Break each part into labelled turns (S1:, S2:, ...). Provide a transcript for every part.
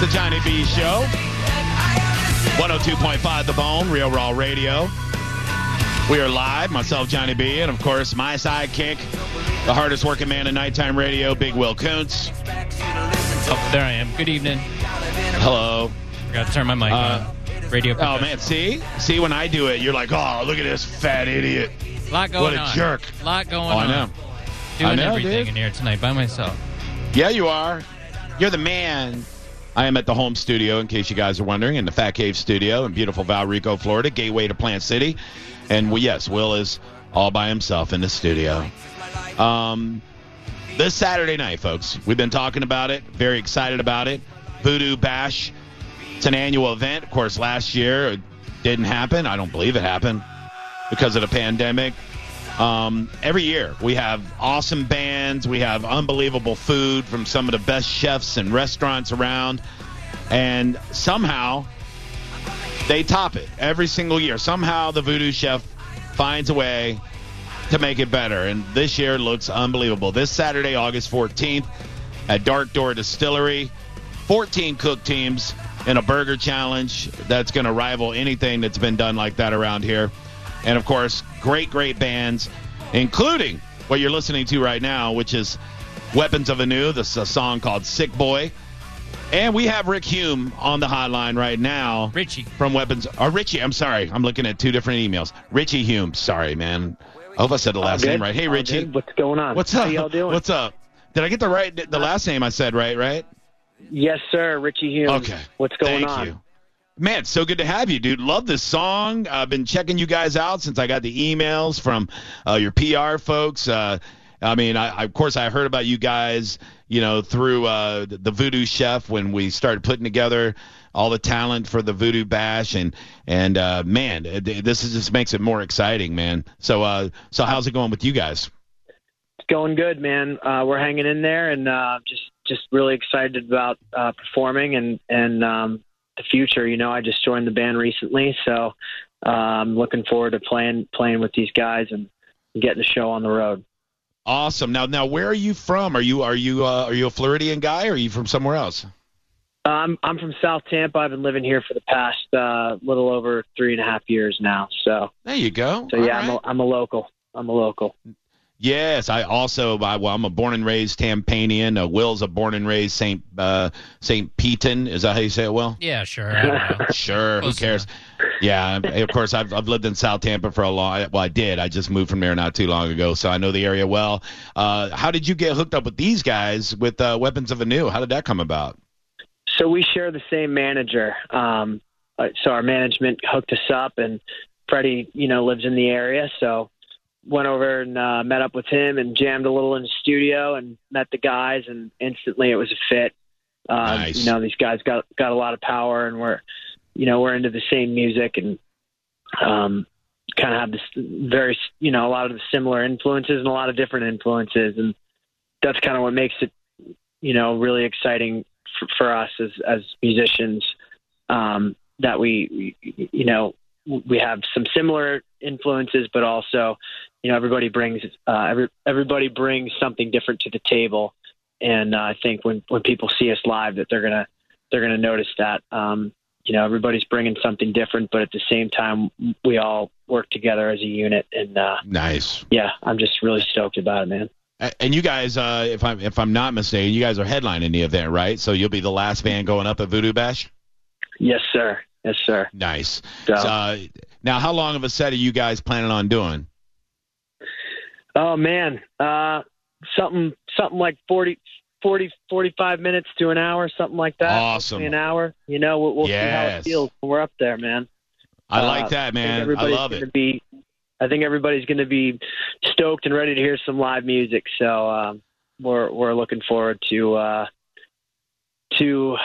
S1: To Johnny B Show. 102.5 The Bone, Real Raw Radio. We are live, myself, Johnny B, and of course, my sidekick, the hardest working man in nighttime radio, Big Will Koontz.
S2: Oh, there I am. Good evening.
S1: Hello.
S2: Forgot to turn my mic
S1: Uh,
S2: on. Radio.
S1: Oh, man, see? See, when I do it, you're like, oh, look at this fat idiot.
S2: lot going
S1: what a
S2: on.
S1: jerk.
S2: lot going
S1: Oh, I
S2: on.
S1: know.
S2: Doing
S1: I know,
S2: everything
S1: dude.
S2: in here tonight by myself.
S1: Yeah, you are. You're the man. I am at the home studio, in case you guys are wondering, in the Fat Cave studio in beautiful Valrico, Florida, gateway to Plant City. And well, yes, Will is all by himself in the studio. Um, this Saturday night, folks, we've been talking about it, very excited about it. Voodoo Bash. It's an annual event. Of course, last year it didn't happen. I don't believe it happened because of the pandemic. Um, every year we have awesome bands, we have unbelievable food from some of the best chefs and restaurants around, and somehow they top it every single year. Somehow the Voodoo Chef finds a way to make it better, and this year looks unbelievable. This Saturday, August 14th, at Dark Door Distillery, 14 cook teams in a burger challenge that's going to rival anything that's been done like that around here. And of course, great, great bands, including what you're listening to right now, which is Weapons of Anew. This is a song called Sick Boy. And we have Rick Hume on the hotline right now.
S2: Richie.
S1: From Weapons. Or Richie, I'm sorry. I'm looking at two different emails. Richie Hume. Sorry, man. I hope I said the last name right. Hey,
S3: All
S1: Richie.
S3: good. What's going on?
S1: What's up?
S3: How y'all doing?
S1: What's up? Did I get the right the last name I said right, right?
S3: Yes, sir. Richie Hume.
S1: Okay.
S3: What's going
S1: Thank
S3: on?
S1: you. Man, it's so good to have you, dude. Love this song. I've been checking you guys out since I got the emails from uh, your PR folks. Uh, I mean, I, of course, I heard about you guys, you know, through uh, the Voodoo Chef when we started putting together all the talent for the Voodoo Bash, and and uh, man, this is, just makes it more exciting, man. So, uh, so how's it going with you guys?
S3: It's going good, man. Uh, we're hanging in there, and just just really excited about uh, performing and and um, the future. You know, I just joined the band recently, so I'm looking forward to playing playing with these guys and getting the show on the road.
S1: Awesome. Now, now, where are you from? Are you are you uh, are you a Floridian guy, or are you from somewhere else?
S3: I'm I'm from South Tampa. I've been living here for the past uh, little over three and a half years now. So
S1: There you go.
S3: so yeah, I'm
S1: right.
S3: a, I'm a local. I'm a local.
S1: Yes, I also I, well, I'm a born and raised Tampanian. Uh, Will's a born and raised Saint uh, Saint Peton. Is that how you say it? Will?
S2: Yeah, sure. I don't.
S1: Sure. Who
S2: Close
S1: cares? Yeah, of course. I've I've lived in South Tampa for a long. Well, I did. I just moved from there not too long ago, so I know the area well. Uh, how did you get hooked up with these guys with uh, Weapons of Anew? How did that come about?
S3: So we share the same manager. Um, uh, so our management hooked us up, and Freddie, you know, lives in the area. So went over and uh, met up with him and jammed a little in the studio and met the guys, and instantly it was a fit. Uh,
S1: Nice.
S3: You know, these guys got got a lot of power, and we're, you know, we're into the same music and um, kind of have this very, you know, a lot of the similar influences and a lot of different influences, and that's kind of what makes it, you know, really exciting for, for us as as musicians. Um, that we, we, you know, we have some similar influences, but also, you know, everybody brings uh, every, everybody brings something different to the table, and uh, I think when when people see us live, that they're gonna they're gonna notice that. Um, you know, everybody's bringing something different, but at the same time, we all work together as a unit, and uh,
S1: Nice.
S3: yeah, I'm just really stoked about it, man.
S1: And you guys, uh, if I'm if I'm not mistaken, you guys are headlining the event, right? So you'll be the last band going up at Voodoo Bash.
S3: Yes, sir. Yes, sir.
S1: Nice.
S3: So,
S1: uh, now, how long of a set are you guys planning on doing?
S3: oh man, uh, something something like 40, 40, 45 minutes to an hour, something like that.
S1: Awesome.
S3: Hopefully An hour. You know, we'll, we'll see how it feels when we're up there, man.
S1: I
S3: Uh,
S1: like that, man. I
S3: everybody's
S1: love it.
S3: Be, I think everybody's going to be stoked and ready to hear some live music. So um, we're we're looking forward to uh, to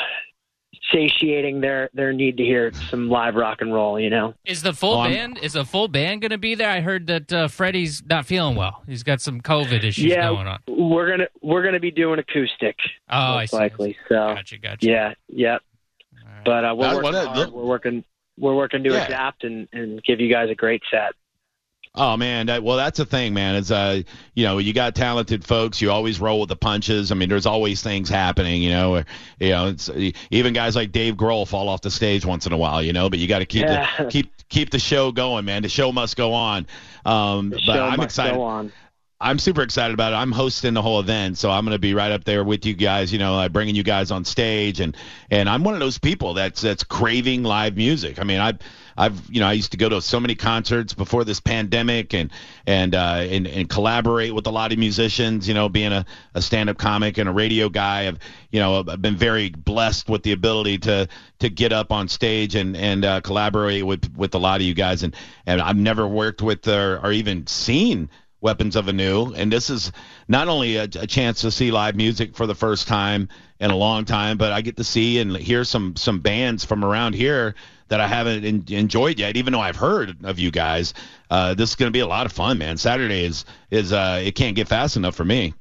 S3: satiating their their need to hear some live rock and roll. You know.
S2: Is the full
S1: Oh, I'm-
S2: band is the full band going to be there? I heard that uh, Freddie's not feeling well. He's got some COVID issues
S3: yeah,
S2: going on.
S3: we're gonna we're gonna be doing acoustic
S2: Oh, I
S3: most
S2: see.
S3: likely. So
S2: Gotcha, gotcha.
S3: yeah, yep.
S2: All right.
S3: But uh, we're working
S1: what it-
S3: hard. We're working we're working to
S1: Yeah.
S3: adapt and, and give you guys a great set.
S1: Oh man, that, well that's the thing, man. Is uh, you know, you got talented folks. You always roll with the punches. I mean, there's always things happening. You know, or, you know, it's even guys like Dave Grohl fall off the stage once in a while. You know, but you got to keep
S3: Yeah.
S1: the keep keep the show going, man. The show must go on. Um,
S3: The
S1: but
S3: show
S1: I'm excited. I'm super excited about it. I'm hosting the whole event, so I'm going to be right up there with you guys. You know, like bringing you guys on stage, and and I'm one of those people that's that's craving live music. I mean, I've I've you know I used to go to so many concerts before this pandemic, and and uh, and, and collaborate with a lot of musicians. You know, being a, a stand-up comic and a radio guy, I've you know I've been very blessed with the ability to to get up on stage and and uh, collaborate with with a lot of you guys, and and I've never worked with or, or even seen Weapons of Anew, and this is not only a, a chance to see live music for the first time in a long time, but I get to see and hear some some bands from around here that I haven't en- enjoyed yet, even though I've heard of you guys. Uh, this is going to be a lot of fun, man. Saturday is is uh, it can't get fast enough for me.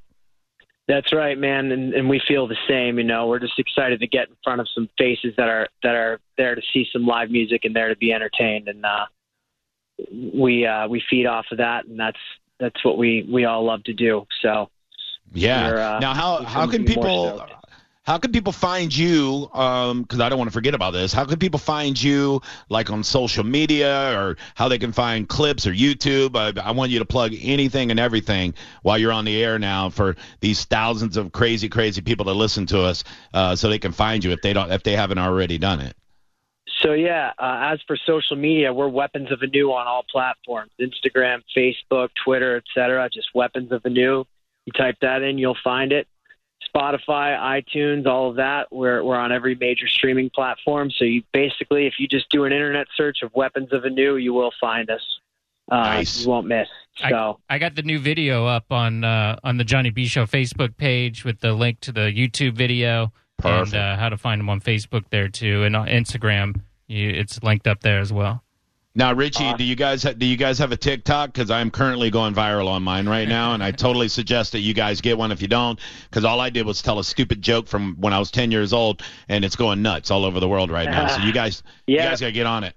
S3: That's right, man, and, and we feel the same. You know, we're just excited to get in front of some faces that are that are there to see some live music and there to be entertained, and uh, we uh, we feed off of that, and that's that's what we we all love to do. So
S1: Yeah.
S3: Uh,
S1: now, how how can
S3: couldn't be more
S1: people? How can people find you? Because I don't want to forget about this. How can people find you, like on social media, or how they can find clips or YouTube? I, I want you to plug anything and everything while you're on the air now for these thousands of crazy, crazy people that listen to us, uh, so they can find you if they don't, if they haven't already done it.
S3: So yeah, uh, as for social media, we're Weapons of Anew on all platforms: Instagram, Facebook, Twitter, etc. Just Weapons of Anew. You type that in, you'll find it. Spotify, iTunes, all of that. We're we're on every major streaming platform. So you basically, if you just do an internet search of Weapons of Anew, you will find us. Uh,
S1: Nice.
S3: You won't miss. So
S2: I got the new video up on uh, on the Johnny B Show Facebook page with the link to the YouTube video
S1: Perfect.
S2: and uh, how to find them on Facebook there too, and on Instagram. You, it's linked up there as well.
S1: Now, Richie, do you guys ha- do you guys have a TikTok? Because I'm currently going viral on mine right now, and I totally suggest that you guys get one if you don't. Because all I did was tell a stupid joke from when I was 10 years old, and it's going nuts all over the world right now. So you guys, you guys got to get on it.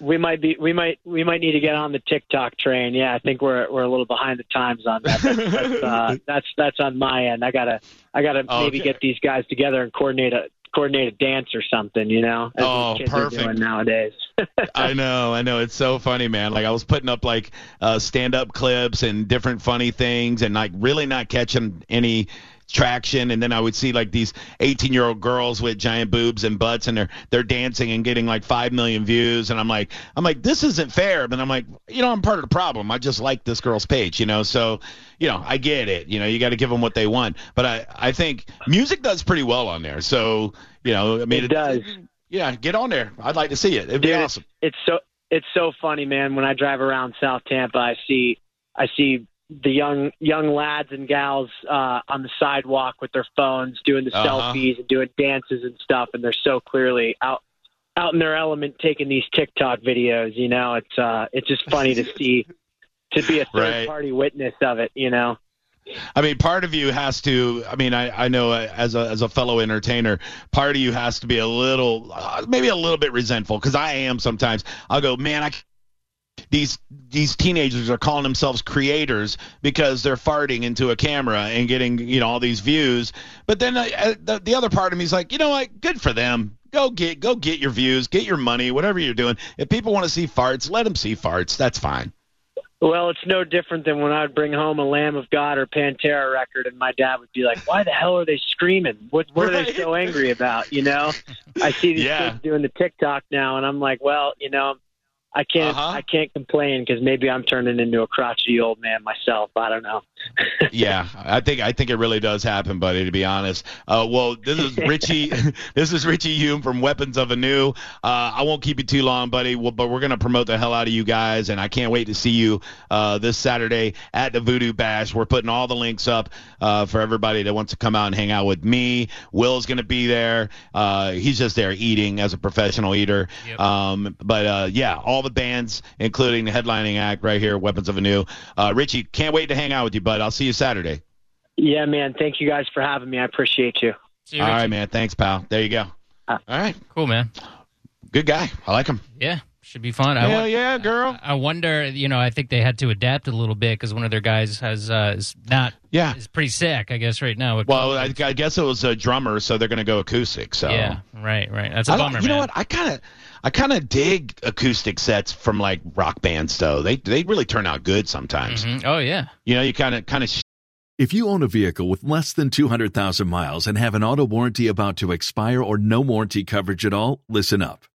S3: We might be we might we might need to get on the TikTok train. Yeah, I think we're we're a little behind the times on that. That's that's, uh, that's, that's on my end. I gotta I gotta maybe
S1: Okay.
S3: get these guys together and coordinate a coordinate a dance or something. You know, as
S1: Oh, perfect.
S3: nowadays.
S1: I know, I know. It's so funny, man. Like I was putting up like uh, stand-up clips and different funny things, and like really not catching any traction. And then I would see like these 18-year-old girls with giant boobs and butts, and they're they're dancing and getting like five million views. And I'm like, I'm like, this isn't fair. But I'm like, you know, I'm part of the problem. I just like this girl's page, you know. So, you know, I get it. You know, you got to give them what they want. But I I think music does pretty well on there. So, you know, I mean,
S3: It does.
S1: Yeah, get on there. I'd like to see it. It'd be
S3: Dude,
S1: awesome.
S3: It's so it's so funny, man. When I drive around South Tampa, I see I see the young young lads and gals uh, on the sidewalk with their phones doing the
S1: Uh-huh.
S3: selfies and doing dances and stuff, and they're so clearly out out in their element taking these TikTok videos. You know, it's uh, it's just funny to see to be a third
S1: Right.
S3: party witness of it. You know.
S1: I mean, part of you has to. I mean, I, I know uh, as a as a fellow entertainer, part of you has to be a little, uh, maybe a little bit resentful because I am sometimes. I'll go, man, I these these teenagers are calling themselves creators because they're farting into a camera and getting you know all these views. But then uh, the, the other part of me is like, you know what? Good for them. Go get go get your views, get your money, whatever you're doing. If people want to see farts, let them see farts. That's fine.
S3: Well, it's no different than when I'd bring home a Lamb of God or Pantera record, and my dad would be like, "Why the hell are they screaming? What What are they so angry about?" You know, I see these
S1: Yeah.
S3: kids doing the TikTok now, and I'm like, "Well, you know, I can't
S1: Uh-huh.
S3: I can't complain because maybe I'm turning into a crotchety old man myself. I don't know.
S1: yeah, I think I think it really does happen, buddy. To be honest. Uh, well, this is Richie. this is Richie Hume from Weapons of Anew. Uh, I won't keep you too long, buddy. Well, but we're gonna promote the hell out of you guys, and I can't wait to see you uh, this Saturday at the Voodoo Bash. We're putting all the links up uh, for everybody that wants to come out and hang out with me. Will's gonna be there. Uh, he's just there eating as a professional eater.
S2: Yep.
S1: Um, but uh, yeah, all the bands, including the headlining act right here, Weapons of Anew. Uh, Richie, can't wait to hang out with you, bud. I'll see you Saturday.
S3: Yeah, man. Thank you guys for having me. I appreciate you.
S2: See you,
S1: All
S2: Richie.
S1: right, man. Thanks, pal. There you go.
S3: Uh,
S1: All right.
S2: Cool, man.
S1: Good guy. I like him.
S2: Yeah, should be fun. I,
S1: Hell
S2: won-
S1: yeah, girl.
S2: I wonder. You know, I think they had to adapt a little bit because one of their guys has uh, is not
S1: Yeah.
S2: is pretty sick. I guess right now.
S1: Well, I, I guess it was a drummer, so they're going to go acoustic. So
S2: yeah, right, right. That's a
S1: I
S2: bummer,
S1: you know what? I kind of, I kind of dig acoustic sets from like rock bands, though. They they really turn out good sometimes.
S2: Mhm. Oh yeah.
S1: You know, you kind of kind of
S4: If you own a vehicle with less than 200,000 miles and have an auto warranty about to expire or no warranty coverage at all, listen up.